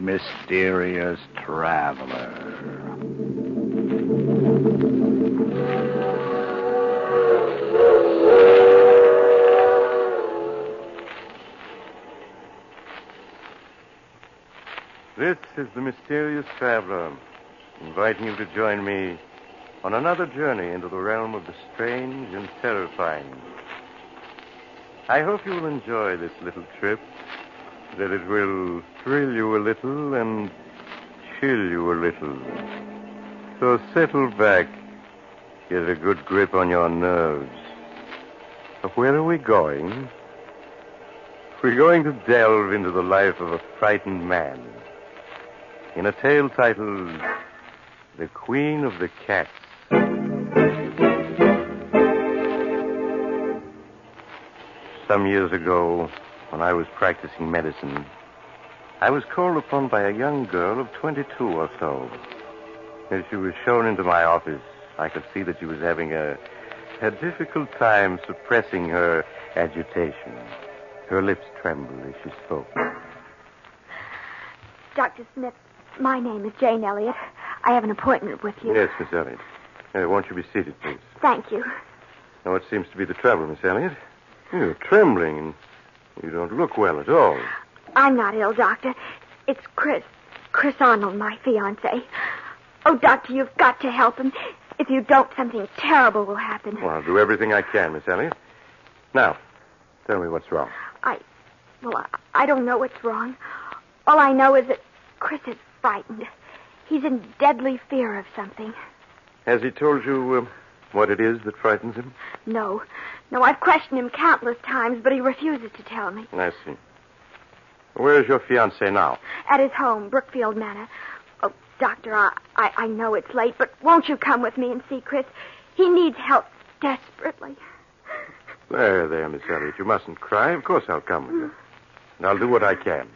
Mysterious traveler. This is the mysterious traveler, inviting you to join me on another journey into the realm of the strange and terrifying. I hope you will enjoy this little trip, that it will thrill you a little and chill you a little. So settle back, get a good grip on your nerves. But Where are we going? We're going to delve into the life of a frightened man in a tale titled The Queen of the Cats. Some years ago, when I was practicing medicine, I was called upon by a young girl of 22 or so. As she was shown into my office, I could see that she was having a, a difficult time suppressing her agitation. Her lips trembled as she spoke. Dr. Smith, my name is Jane Elliott. I have an appointment with you. Yes, Miss Elliott. Uh, won't you be seated, please? Thank you. Now, what seems to be the trouble, Miss Elliott? You're trembling, and you don't look well at all. I'm not ill, Doctor. It's Chris. Chris Arnold, my fiance. Oh, Doctor, you've got to help him. If you don't, something terrible will happen. Well, I'll do everything I can, Miss Elliott. Now, tell me what's wrong. I. Well, I, I don't know what's wrong. All I know is that Chris is frightened. He's in deadly fear of something. Has he told you uh, what it is that frightens him? No. No, I've questioned him countless times, but he refuses to tell me. I see. Where is your fiancé now? At his home, Brookfield Manor. Oh, Doctor, I, I, I know it's late, but won't you come with me and see Chris? He needs help desperately. There, there, Miss Elliott. You mustn't cry. Of course I'll come with you. And I'll do what I can.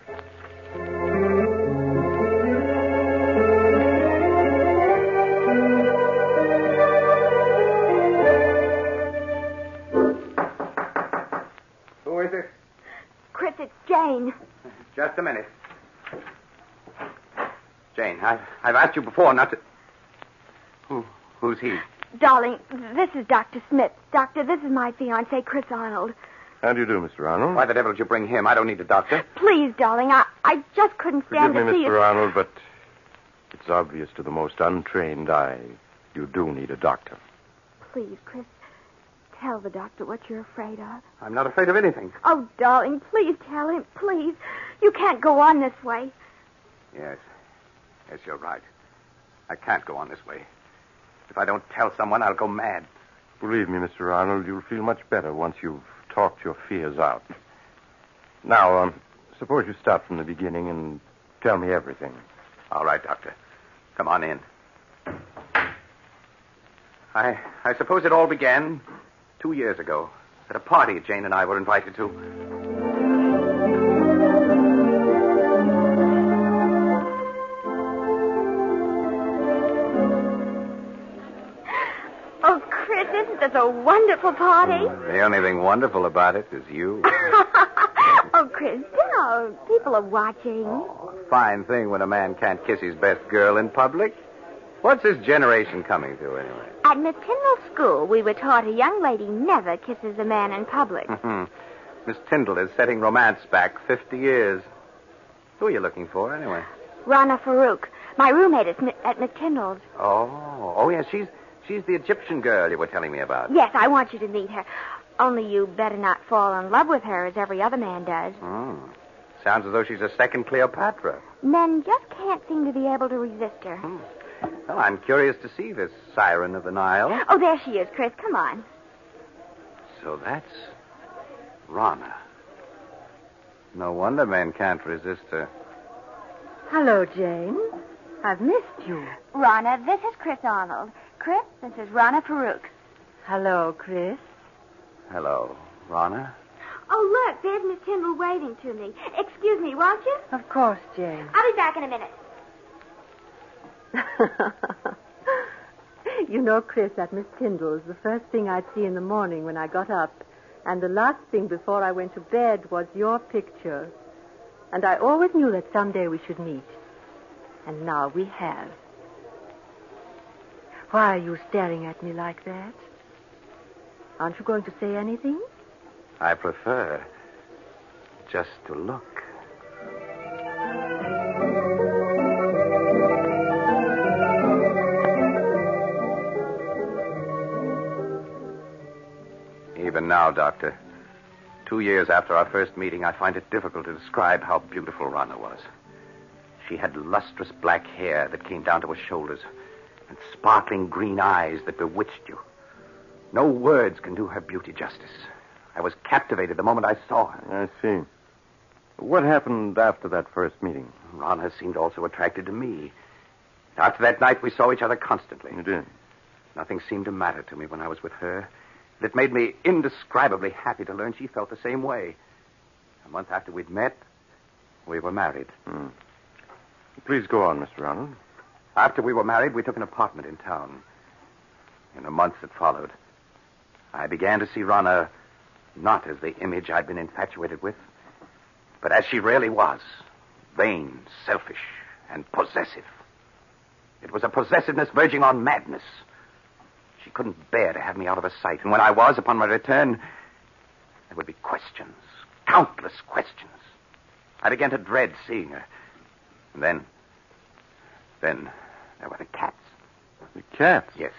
Jane. Just a minute. Jane, I, I've asked you before not to. Who, who's he? Darling, this is Dr. Smith. Doctor, this is my fiance, Chris Arnold. How do you do, Mr. Arnold? Why the devil did you bring him? I don't need a doctor. Please, darling, I, I just couldn't stand Forgive me, to see Mr. you. Arnold, but it's obvious to the most untrained eye you do need a doctor. Please, Chris, tell the doctor what you're afraid of. I'm not afraid of anything. Oh, darling, please tell him, please. You can't go on this way. Yes. Yes, you're right. I can't go on this way. If I don't tell someone, I'll go mad. Believe me, Mr. Arnold, you'll feel much better once you've talked your fears out. Now, um, suppose you start from the beginning and tell me everything. All right, Doctor. Come on in. I I suppose it all began two years ago at a party Jane and I were invited to. Oh, Chris, isn't this a wonderful party? The only thing wonderful about it is you. oh, Chris, don't. People are watching. Oh, fine thing when a man can't kiss his best girl in public. What's this generation coming to, anyway? At Miss Tyndall's school, we were taught a young lady never kisses a man in public. Miss Tyndall is setting romance back 50 years. Who are you looking for, anyway? Rana Farouk, my roommate at, Mi- at Miss Tyndall's. Oh, oh, yes, she's she's the Egyptian girl you were telling me about. Yes, I want you to meet her. Only you better not fall in love with her as every other man does. Hmm. Sounds as though she's a second Cleopatra. Men just can't seem to be able to resist her. Well, I'm curious to see this siren of the Nile. Oh, there she is, Chris. Come on. So that's Rana. No wonder men can't resist her. Hello, Jane. I've missed you. Rana, this is Chris Arnold. Chris, this is Rana Farouk. Hello, Chris. Hello, Rana. Oh, look, there's Miss Tyndall waving to me. Excuse me, won't you? Of course, Jane. I'll be back in a minute. you know, Chris, at Miss Tyndall's, the first thing I'd see in the morning when I got up, and the last thing before I went to bed was your picture. And I always knew that someday we should meet. And now we have. Why are you staring at me like that? Aren't you going to say anything? I prefer just to look. Now, Doctor, two years after our first meeting, I find it difficult to describe how beautiful Rana was. She had lustrous black hair that came down to her shoulders and sparkling green eyes that bewitched you. No words can do her beauty justice. I was captivated the moment I saw her. I see. What happened after that first meeting? Rana seemed also attracted to me. After that night, we saw each other constantly. You did. Nothing seemed to matter to me when I was with her. It made me indescribably happy to learn she felt the same way. A month after we'd met, we were married. Hmm. Please go on, Mr. Arnold. After we were married, we took an apartment in town. In the months that followed, I began to see Rana not as the image I'd been infatuated with, but as she really was vain, selfish, and possessive. It was a possessiveness verging on madness. She couldn't bear to have me out of her sight, and when I was, upon my return, there would be questions, countless questions. I began to dread seeing her. And then, then there were the cats. The cats? Yes.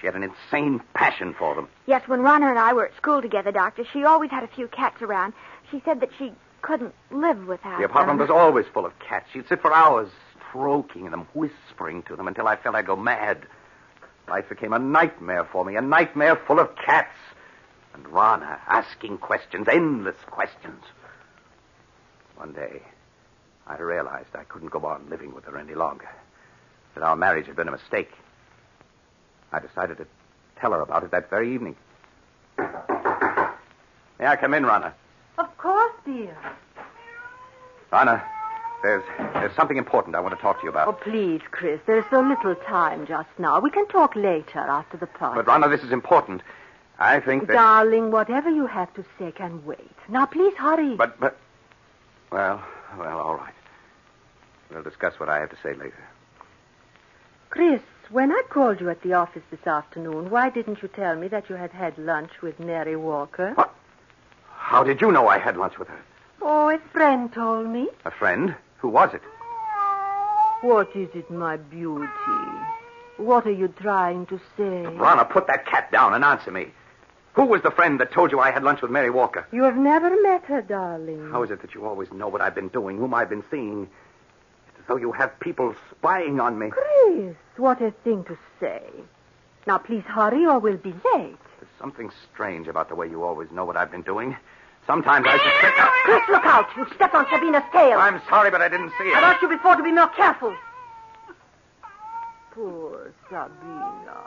She had an insane passion for them. Yes, when Rana and I were at school together, Doctor, she always had a few cats around. She said that she couldn't live without them. The apartment them. was always full of cats. She'd sit for hours stroking them, whispering to them until I felt I'd go mad. Life became a nightmare for me, a nightmare full of cats. And Rana asking questions, endless questions. One day, I realized I couldn't go on living with her any longer. That our marriage had been a mistake. I decided to tell her about it that very evening. May I come in, Rana? Of course, dear. Rana, there's there's something important I want to talk to you about. Oh, please, Chris. There's so little time just now. We can talk later after the party. But Rana, this is important. I think that. Darling, whatever you have to say can wait. Now, please hurry. But but. Well, well, all right. We'll discuss what I have to say later. Chris, when I called you at the office this afternoon, why didn't you tell me that you had had lunch with Mary Walker? What? How did you know I had lunch with her? Oh, a friend told me. A friend? Who was it? What is it, my beauty? What are you trying to say? Rana, put that cat down and answer me. Who was the friend that told you I had lunch with Mary Walker? You have never met her, darling. How is it that you always know what I've been doing, whom I've been seeing? It's as though you have people spying on me. Chris, what a thing to say. Now, please hurry or we'll be late. There's something strange about the way you always know what I've been doing. Sometimes I suspect. Chris, look out. You stepped on Sabina's tail. I'm sorry, but I didn't see it. I asked you before to be more careful. Poor Sabina.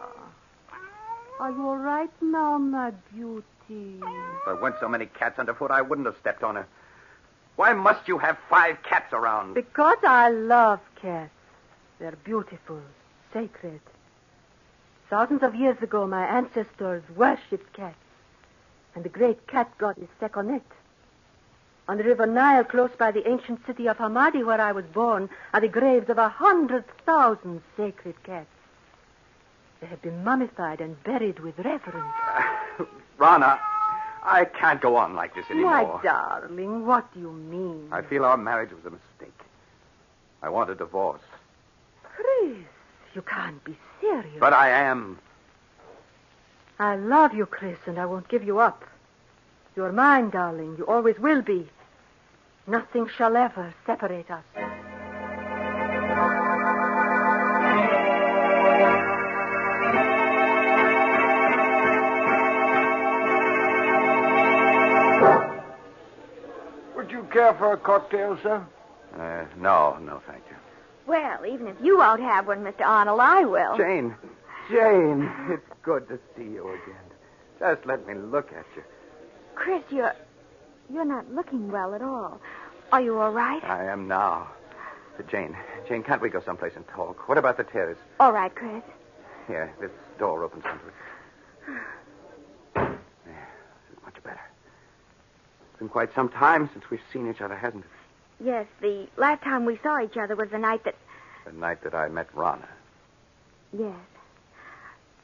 Are you all right now, my beauty? If there weren't so many cats underfoot, I wouldn't have stepped on her. Why must you have five cats around? Because I love cats. They're beautiful, sacred. Thousands of years ago, my ancestors worshipped cats. And the great cat god is Sekhmet. On the river Nile, close by the ancient city of Hamadi, where I was born, are the graves of a hundred thousand sacred cats. They have been mummified and buried with reverence. Rana, I can't go on like this anymore. My darling, what do you mean? I feel our marriage was a mistake. I want a divorce. Chris, you can't be serious. But I am. I love you, Chris, and I won't give you up. You're mine, darling. You always will be. Nothing shall ever separate us. Would you care for a cocktail, sir? Uh, no, no, thank you. Well, even if you won't have one, Mr. Arnold, I will. Jane, Jane, it's good to see you again. Just let me look at you. Chris, you're you're not looking well at all. Are you all right? I am now. Uh, Jane, Jane, can't we go someplace and talk? What about the terrace? All right, Chris. Here, this door opens onto it. There, this is much better. It's been quite some time since we've seen each other, hasn't it? Yes, the last time we saw each other was the night that. The night that I met Rana. Yes.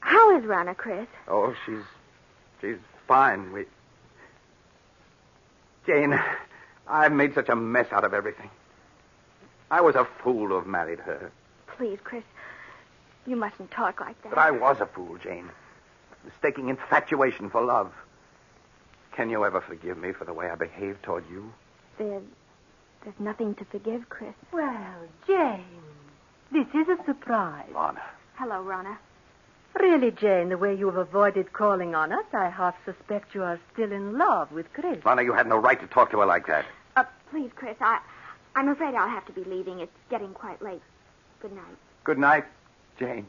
How is Rana, Chris? Oh, she's she's fine. We Jane, I've made such a mess out of everything. I was a fool to have married her. Please, Chris, you mustn't talk like that. But I was a fool, Jane. Mistaking infatuation for love. Can you ever forgive me for the way I behaved toward you? There's, there's nothing to forgive, Chris. Well, Jane, this is a surprise. Lana. Hello, Rana. Really, Jane, the way you have avoided calling on us, I half suspect you are still in love with Chris. Lana, you had no right to talk to her like that. Uh, please, Chris, I, I'm afraid I'll have to be leaving. It's getting quite late. Good night. Good night, Jane.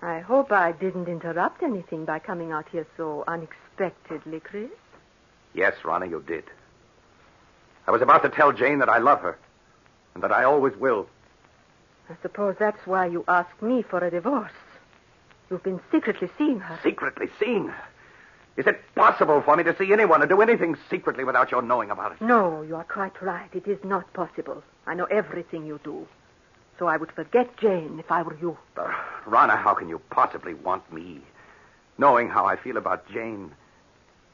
I hope I didn't interrupt anything by coming out here so unexpectedly, Chris. Yes, Rana, you did. I was about to tell Jane that I love her, and that I always will. I suppose that's why you asked me for a divorce. You've been secretly seeing her. Secretly seeing her. Is it possible for me to see anyone or do anything secretly without your knowing about it? No, you are quite right. It is not possible. I know everything you do. So I would forget Jane if I were you. Uh, Rana, how can you possibly want me? Knowing how I feel about Jane.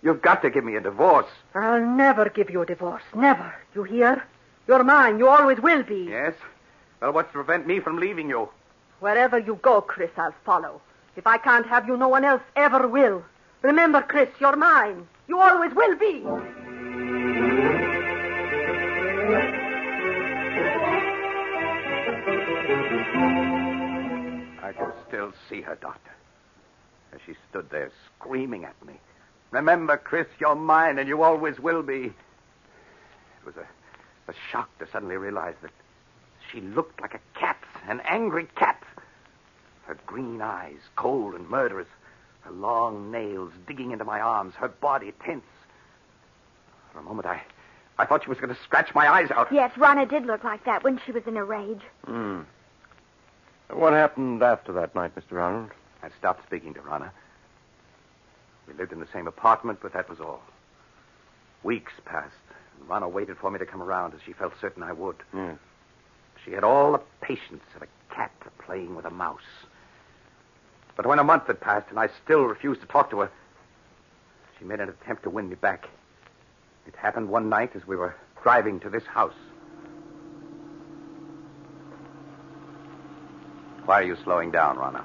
You've got to give me a divorce. I'll never give you a divorce. Never. You hear? You're mine. You always will be. Yes? Well, what's to prevent me from leaving you? Wherever you go, Chris, I'll follow. If I can't have you, no one else ever will. Remember, Chris, you're mine. You always will be. I can still see her, Doctor. As she stood there screaming at me. Remember, Chris, you're mine and you always will be. It was a, a shock to suddenly realize that she looked like a cat, an angry cat. Her green eyes, cold and murderous, her long nails digging into my arms, her body tense. For a moment, I, I thought she was going to scratch my eyes out. Yes, Rana did look like that when she was in a rage. Hmm. What happened after that night, Mr. Arnold? I stopped speaking to Rana. We lived in the same apartment, but that was all. Weeks passed, and Rana waited for me to come around as she felt certain I would. Yes. She had all the patience of a cat playing with a mouse. But when a month had passed and I still refused to talk to her, she made an attempt to win me back. It happened one night as we were driving to this house. Why are you slowing down, Rana?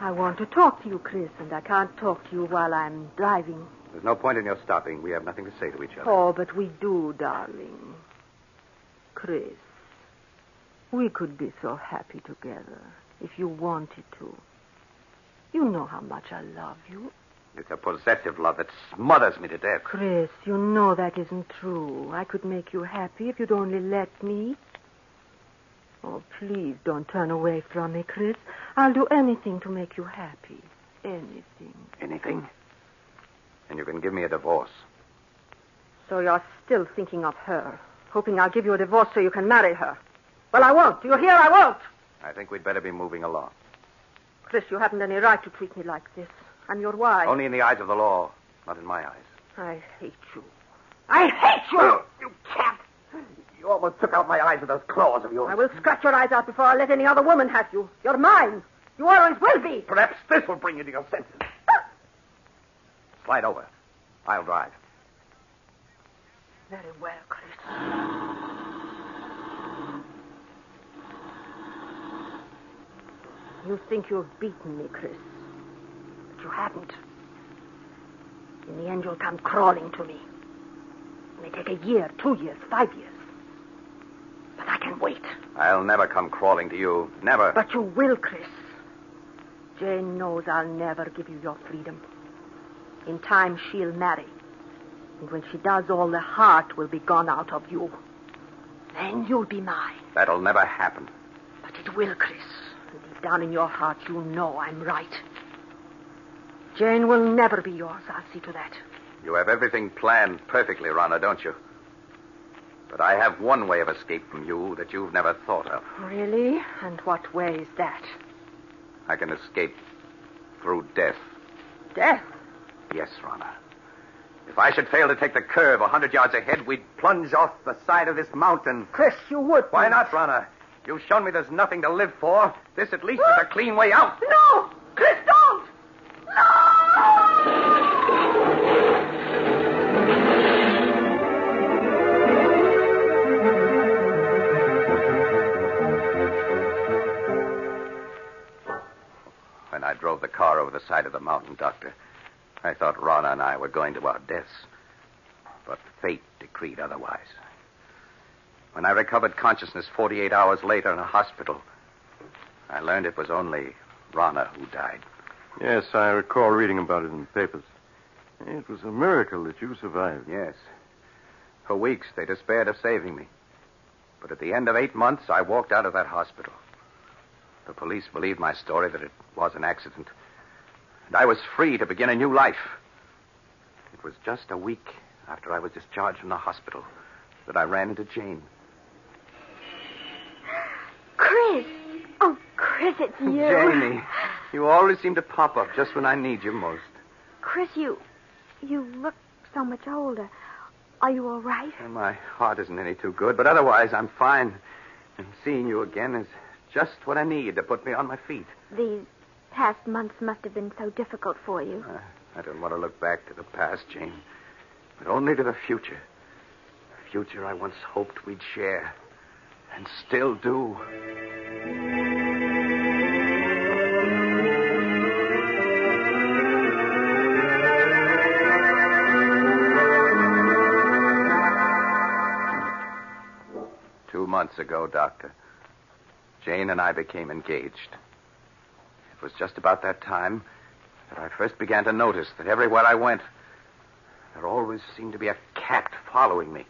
I want to talk to you, Chris, and I can't talk to you while I'm driving. There's no point in your stopping. We have nothing to say to each other. Oh, but we do, darling. Chris, we could be so happy together if you wanted to. You know how much I love you. It's a possessive love that smothers me to death. Chris, you know that isn't true. I could make you happy if you'd only let me. Oh, please don't turn away from me, Chris. I'll do anything to make you happy. Anything. Anything? And you can give me a divorce. So you're still thinking of her, hoping I'll give you a divorce so you can marry her. Well, I won't. You hear? I won't. I think we'd better be moving along. Chris, you haven't any right to treat me like this. I'm your wife. Only in the eyes of the law, not in my eyes. I hate you. I hate you! Oh, you cat! You almost took out my eyes with those claws of yours. I will scratch your eyes out before I let any other woman have you. You're mine. You always will be. Perhaps this will bring you to your senses. Slide over. I'll drive. Very well, Chris. You think you've beaten me, Chris. But you haven't. In the end, you'll come crawling to me. It may take a year, two years, five years. But I can wait. I'll never come crawling to you. Never. But you will, Chris. Jane knows I'll never give you your freedom. In time, she'll marry. And when she does, all the heart will be gone out of you. Then you'll be mine. That'll never happen. But it will, Chris. Deep down in your heart, you know I'm right. Jane will never be yours. I'll see to that. You have everything planned perfectly, Rana, don't you? But I have one way of escape from you that you've never thought of. Really? And what way is that? I can escape through death. Death? Yes, Rana. If I should fail to take the curve a hundred yards ahead, we'd plunge off the side of this mountain. Chris, you would. Why not, Rana? You've shown me there's nothing to live for. This at least is a clean way out. No! Chris, don't! No! When I drove the car over the side of the mountain, Doctor, I thought Rana and I were going to our deaths. But fate decreed otherwise. When I recovered consciousness 48 hours later in a hospital, I learned it was only Rana who died. Yes, I recall reading about it in the papers. It was a miracle that you survived. Yes. For weeks, they despaired of saving me. But at the end of eight months, I walked out of that hospital. The police believed my story that it was an accident. And I was free to begin a new life. It was just a week after I was discharged from the hospital that I ran into Jane. Chris. Oh, Chris, it's you. Janie, you always seem to pop up just when I need you most. Chris, you. You look so much older. Are you all right? My heart isn't any too good, but otherwise I'm fine. And seeing you again is just what I need to put me on my feet. These past months must have been so difficult for you. Uh, I don't want to look back to the past, Jane, but only to the future. The future I once hoped we'd share, and still do. Two months ago, Doctor, Jane and I became engaged. It was just about that time that I first began to notice that everywhere I went, there always seemed to be a cat following me.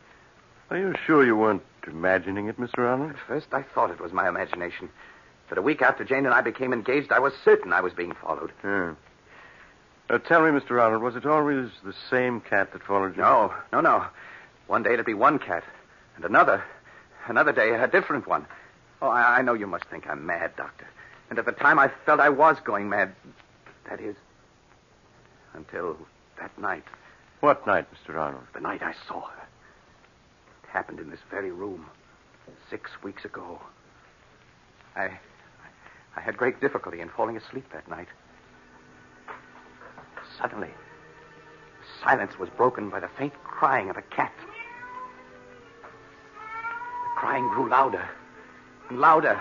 Are you sure you weren't imagining it, Mr. Arnold? At first, I thought it was my imagination. But a week after Jane and I became engaged, I was certain I was being followed. Yeah. Uh, tell me, Mr. Arnold, was it always the same cat that followed you? No, no, no. One day it'd be one cat, and another, another day a different one. Oh, I, I know you must think I'm mad, Doctor. And at the time, I felt I was going mad. That is, until that night, What night, Mr. Arnold? the night I saw her. Happened in this very room, six weeks ago. I, I had great difficulty in falling asleep that night. Suddenly, silence was broken by the faint crying of a cat. The crying grew louder and louder.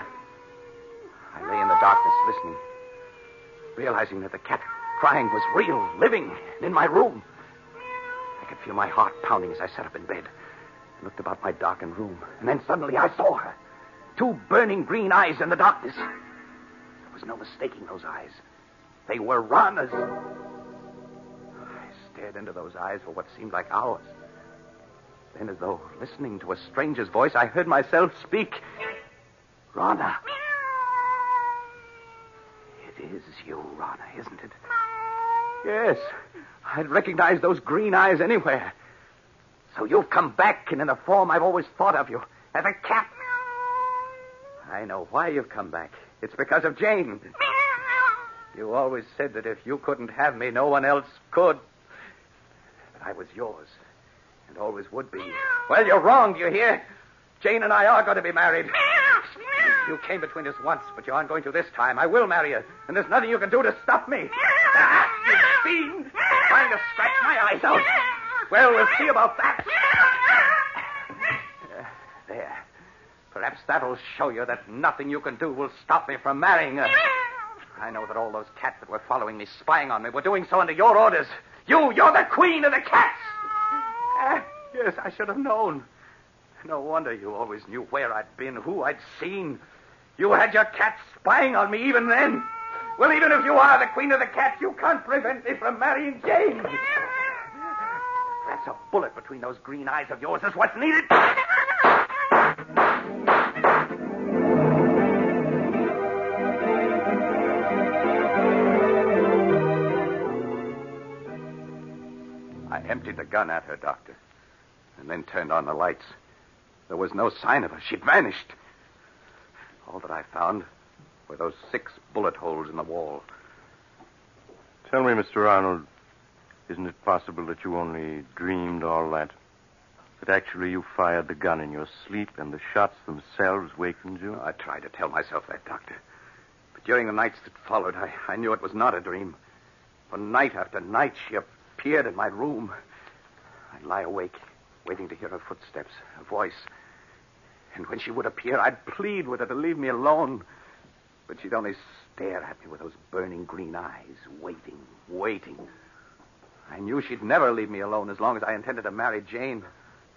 I lay in the darkness listening, realizing that the cat crying was real, living, and in my room. I could feel my heart pounding as I sat up in bed looked about my darkened room. And then suddenly I saw her. Two burning green eyes in the darkness. There was no mistaking those eyes. They were Rana's. I stared into those eyes for what seemed like hours. Then, as though listening to a stranger's voice, I heard myself speak. Rana. It is you, Rana, isn't it? Yes. I'd recognize those green eyes anywhere. So you've come back and in a form I've always thought of you as a cat. I know why you've come back. It's because of Jane. You always said that if you couldn't have me, no one else could. But I was yours, and always would be. Well, you're wrong, you hear? Jane and I are going to be married. You came between us once, but you aren't going to this time. I will marry you, and there's nothing you can do to stop me. Ah, you fiend! Trying to scratch my eyes out. Well, we'll see about that. Uh, there. Perhaps that'll show you that nothing you can do will stop me from marrying her. I know that all those cats that were following me, spying on me, were doing so under your orders. You, you're the queen of the cats. Ah, yes, I should have known. No wonder you always knew where I'd been, who I'd seen. You had your cats spying on me even then. Well, even if you are the queen of the cats, you can't prevent me from marrying Jane. A bullet between those green eyes of yours is what's needed. I emptied the gun at her, Doctor, and then turned on the lights. There was no sign of her. She'd vanished. All that I found were those six bullet holes in the wall. Tell me, Mr. Arnold, isn't it possible that you only dreamed all that? That actually you fired the gun in your sleep and the shots themselves wakened you? I tried to tell myself that, Doctor. But during the nights that followed, I, I knew it was not a dream. For night after night, she appeared in my room. I'd lie awake, waiting to hear her footsteps, her voice. And when she would appear, I'd plead with her to leave me alone. But she'd only stare at me with those burning green eyes, waiting, waiting. I knew she'd never leave me alone as long as I intended to marry Jane.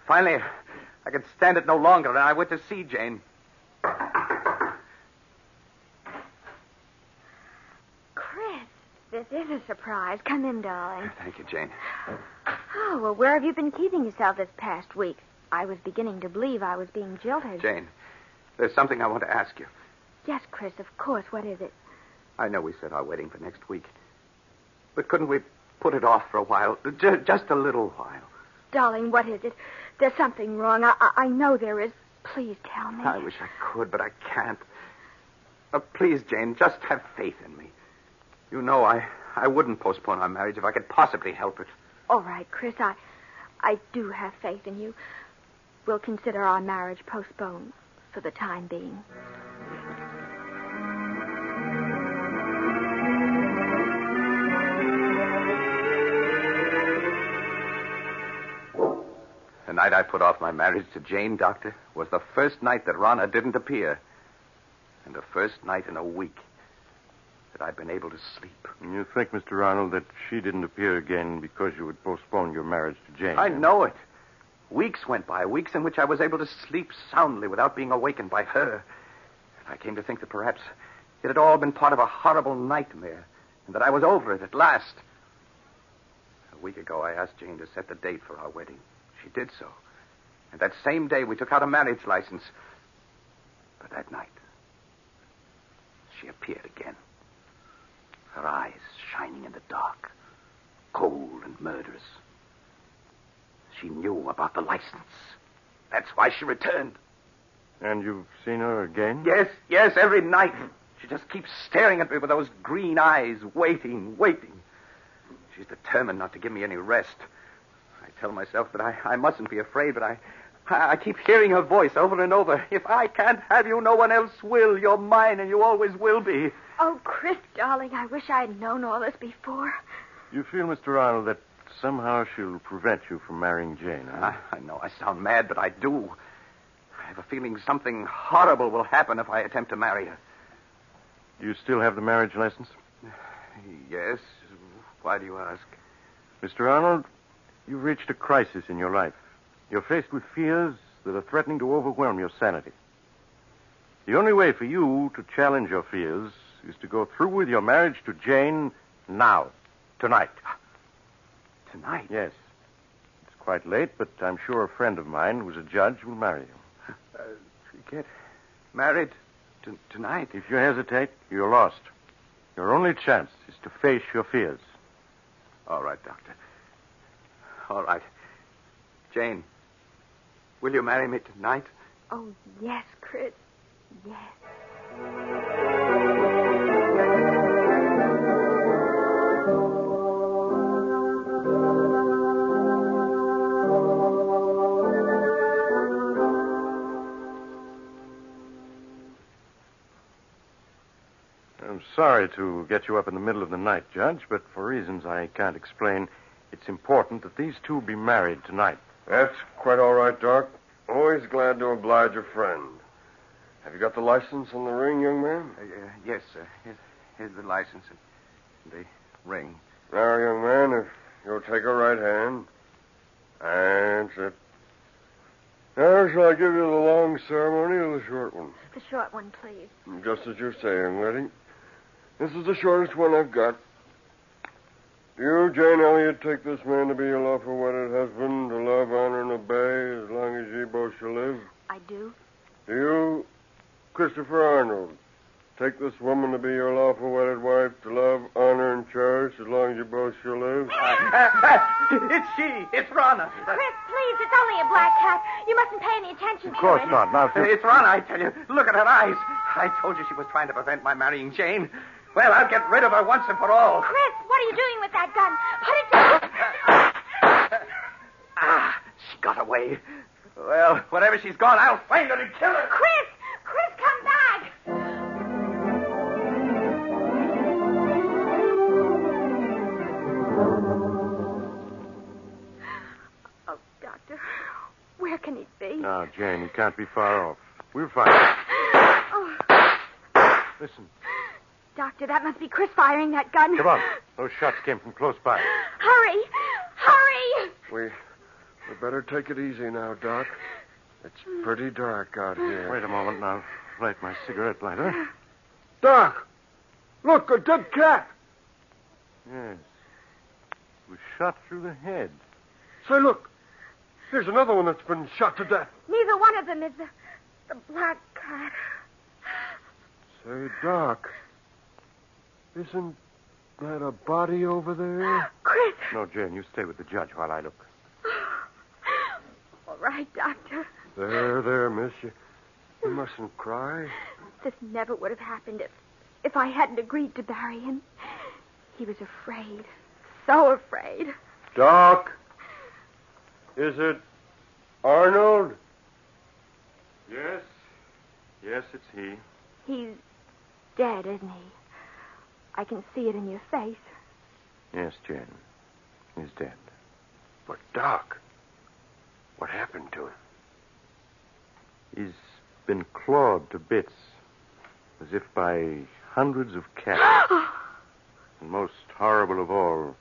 Finally, I could stand it no longer, and I went to see Jane. Chris, this is a surprise. Come in, darling. Thank you, Jane. Oh, well, where have you been keeping yourself this past week? I was beginning to believe I was being jilted. Jane, there's something I want to ask you. Yes, Chris, of course. What is it? I know we set our wedding for next week. But couldn't we put it off for a while? J- just a little while. Darling, what is it? There's something wrong. I, I, I know there is. Please tell me. I wish I could, but I can't. Uh, please, Jane, just have faith in me. You know I, I wouldn't postpone our marriage if I could possibly help it. All right, Chris, I, I do have faith in you. We'll consider our marriage postponed for the time being. The night I put off my marriage to Jane, Doctor, was the first night that Rana didn't appear. And the first night in a week that I've been able to sleep. And you think, Mr. Arnold, that she didn't appear again because you had postponed your marriage to Jane? I eh? know it. Weeks went by, weeks in which I was able to sleep soundly without being awakened by her. And I came to think that perhaps it had all been part of a horrible nightmare, and that I was over it at last. A week ago, I asked Jane to set the date for our wedding. She did so. And that same day, we took out a marriage license. But that night, she appeared again. Her eyes shining in the dark, cold and murderous. She knew about the license. That's why she returned. And you've seen her again? Yes, yes, every night. She just keeps staring at me with those green eyes, waiting, waiting. She's determined not to give me any rest. I tell myself that I, I mustn't be afraid, but I, I, I keep hearing her voice over and over. If I can't have you, no one else will. You're mine, and you always will be. Oh, Chris, darling, I wish I had known all this before. You feel, Mr. Arnold, that somehow she'll prevent you from marrying Jane, huh? I, I know I sound mad, but I do. I have a feeling something horrible will happen if I attempt to marry her. Do you still have the marriage license? Yes. Why do you ask? Mr. Arnold, you've reached a crisis in your life. You're faced with fears that are threatening to overwhelm your sanity. The only way for you to challenge your fears is to go through with your marriage to Jane now, tonight. Tonight? Yes. It's quite late, but I'm sure a friend of mine who's a judge will marry you. Uh, get married tonight? If you hesitate, you're lost. Your only chance is to face your fears. All right, Doctor. All right. Jane, will you marry me tonight? Oh, yes, Chris. Yes. I'm sorry to get you up in the middle of the night, Judge, but for reasons I can't explain, it's important that these two be married tonight. That's quite all right, Doc. Always glad to oblige a friend. Have you got the license and the ring, young man? Uh, uh, yes, sir. Here's, here's the license and the ring. Now, young man, if you'll take a right hand. That's it. Now, shall I give you the long ceremony or the short one? The short one, please. Just as you say, young lady. This is the shortest one I've got. Do you, Jane Elliott, take this man to be your lawful wedded husband, to love, honor, and obey as long as ye both shall live? I do. Do you, Christopher Arnold, take this woman to be your lawful wedded wife, to love, honor, and cherish as long as you both shall live? it's she. It's Rana. Chris, please, it's only a black cat. You mustn't pay any attention to Of course it. not. Now, if It's Rana, I tell you. Look at her eyes. I told you she was trying to prevent my marrying Jane. Well, I'll get rid of her once and for all. Chris, what are you doing with that gun? Put it down. Ah, she got away. Well, wherever she's gone, I'll find her and kill her. Chris! Chris, come back! Oh, Doctor, where can he be? Now, Jane, he can't be far off. We'll find Oh, him. Listen. Doctor, that must be Chris firing that gun. Come on. Those shots came from close by. Hurry! Hurry! We, we better take it easy now, Doc. It's pretty dark out here. Wait a moment, and I'll light my cigarette lighter. Doc! Look, a dead cat! Yes. It was shot through the head. Say, look. Here's another one that's been shot to death. Neither one of them is the, the black cat. Say, Doc. Isn't that a body over there? Ah, Chris! No, Jane, you stay with the judge while I look. All right, Doctor. There, there, miss. You, you mustn't cry. This never would have happened if, if I hadn't agreed to marry him. He was afraid. So afraid. Doc. Is it Arnold? Yes. Yes, it's he. He's dead, isn't he? I can see it in your face. Yes, Jen. He's dead. But, Doc, what happened to him? He's been clawed to bits, as if by hundreds of cats. and most horrible of all,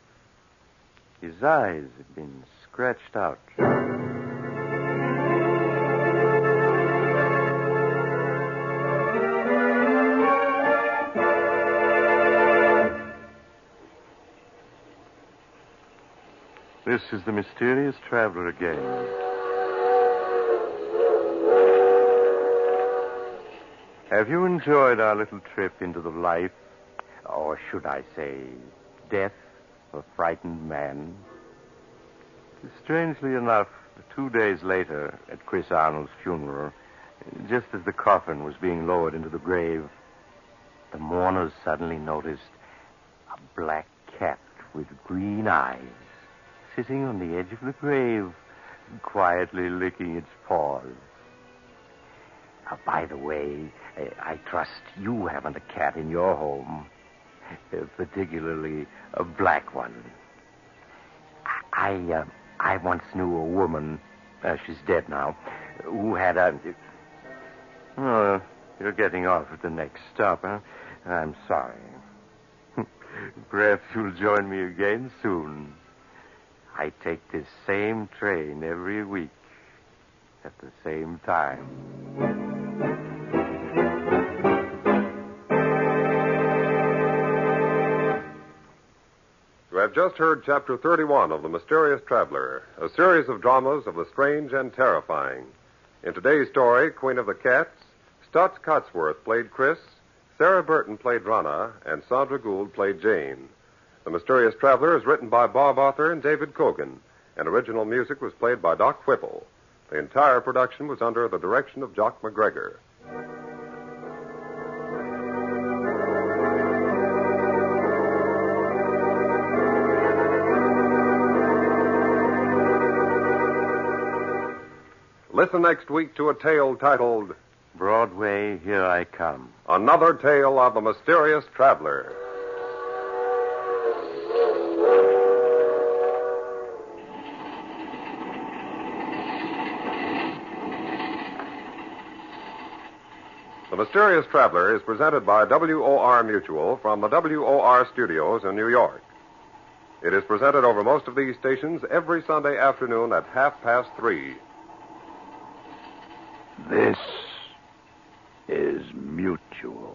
his eyes have been scratched out. This is the mysterious traveler again. Have you enjoyed our little trip into the life, or should I say, death of a frightened man? Strangely enough, two days later, at Chris Arnold's funeral, just as the coffin was being lowered into the grave, the mourners suddenly noticed a black cat with green eyes sitting on the edge of the grave, quietly licking its paws. Uh, by the way, uh, I trust you haven't a cat in your home, uh, particularly a black one. I I, uh, I once knew a woman, uh, she's dead now, who had a. Oh, you're getting off at the next stop, huh? I'm sorry. Perhaps you'll join me again soon. I take this same train every week at the same time. You have just heard Chapter 31 of The Mysterious Traveler, a series of dramas of the strange and terrifying. In today's story, Queen of the Cats, Staats Cotsworth played Chris, Sarah Burton played Rana, and Sandra Gould played Jane. The Mysterious Traveler is written by Bob Arthur and David Kogan, and original music was played by Doc Whipple. The entire production was under the direction of Jock McGregor. Listen next week to a tale titled Broadway, here I come. Another Tale of the Mysterious Traveler. The Mysterious Traveler is presented by WOR Mutual from the WOR studios in New York. It is presented over most of these stations every Sunday afternoon at half past three. This is mutual.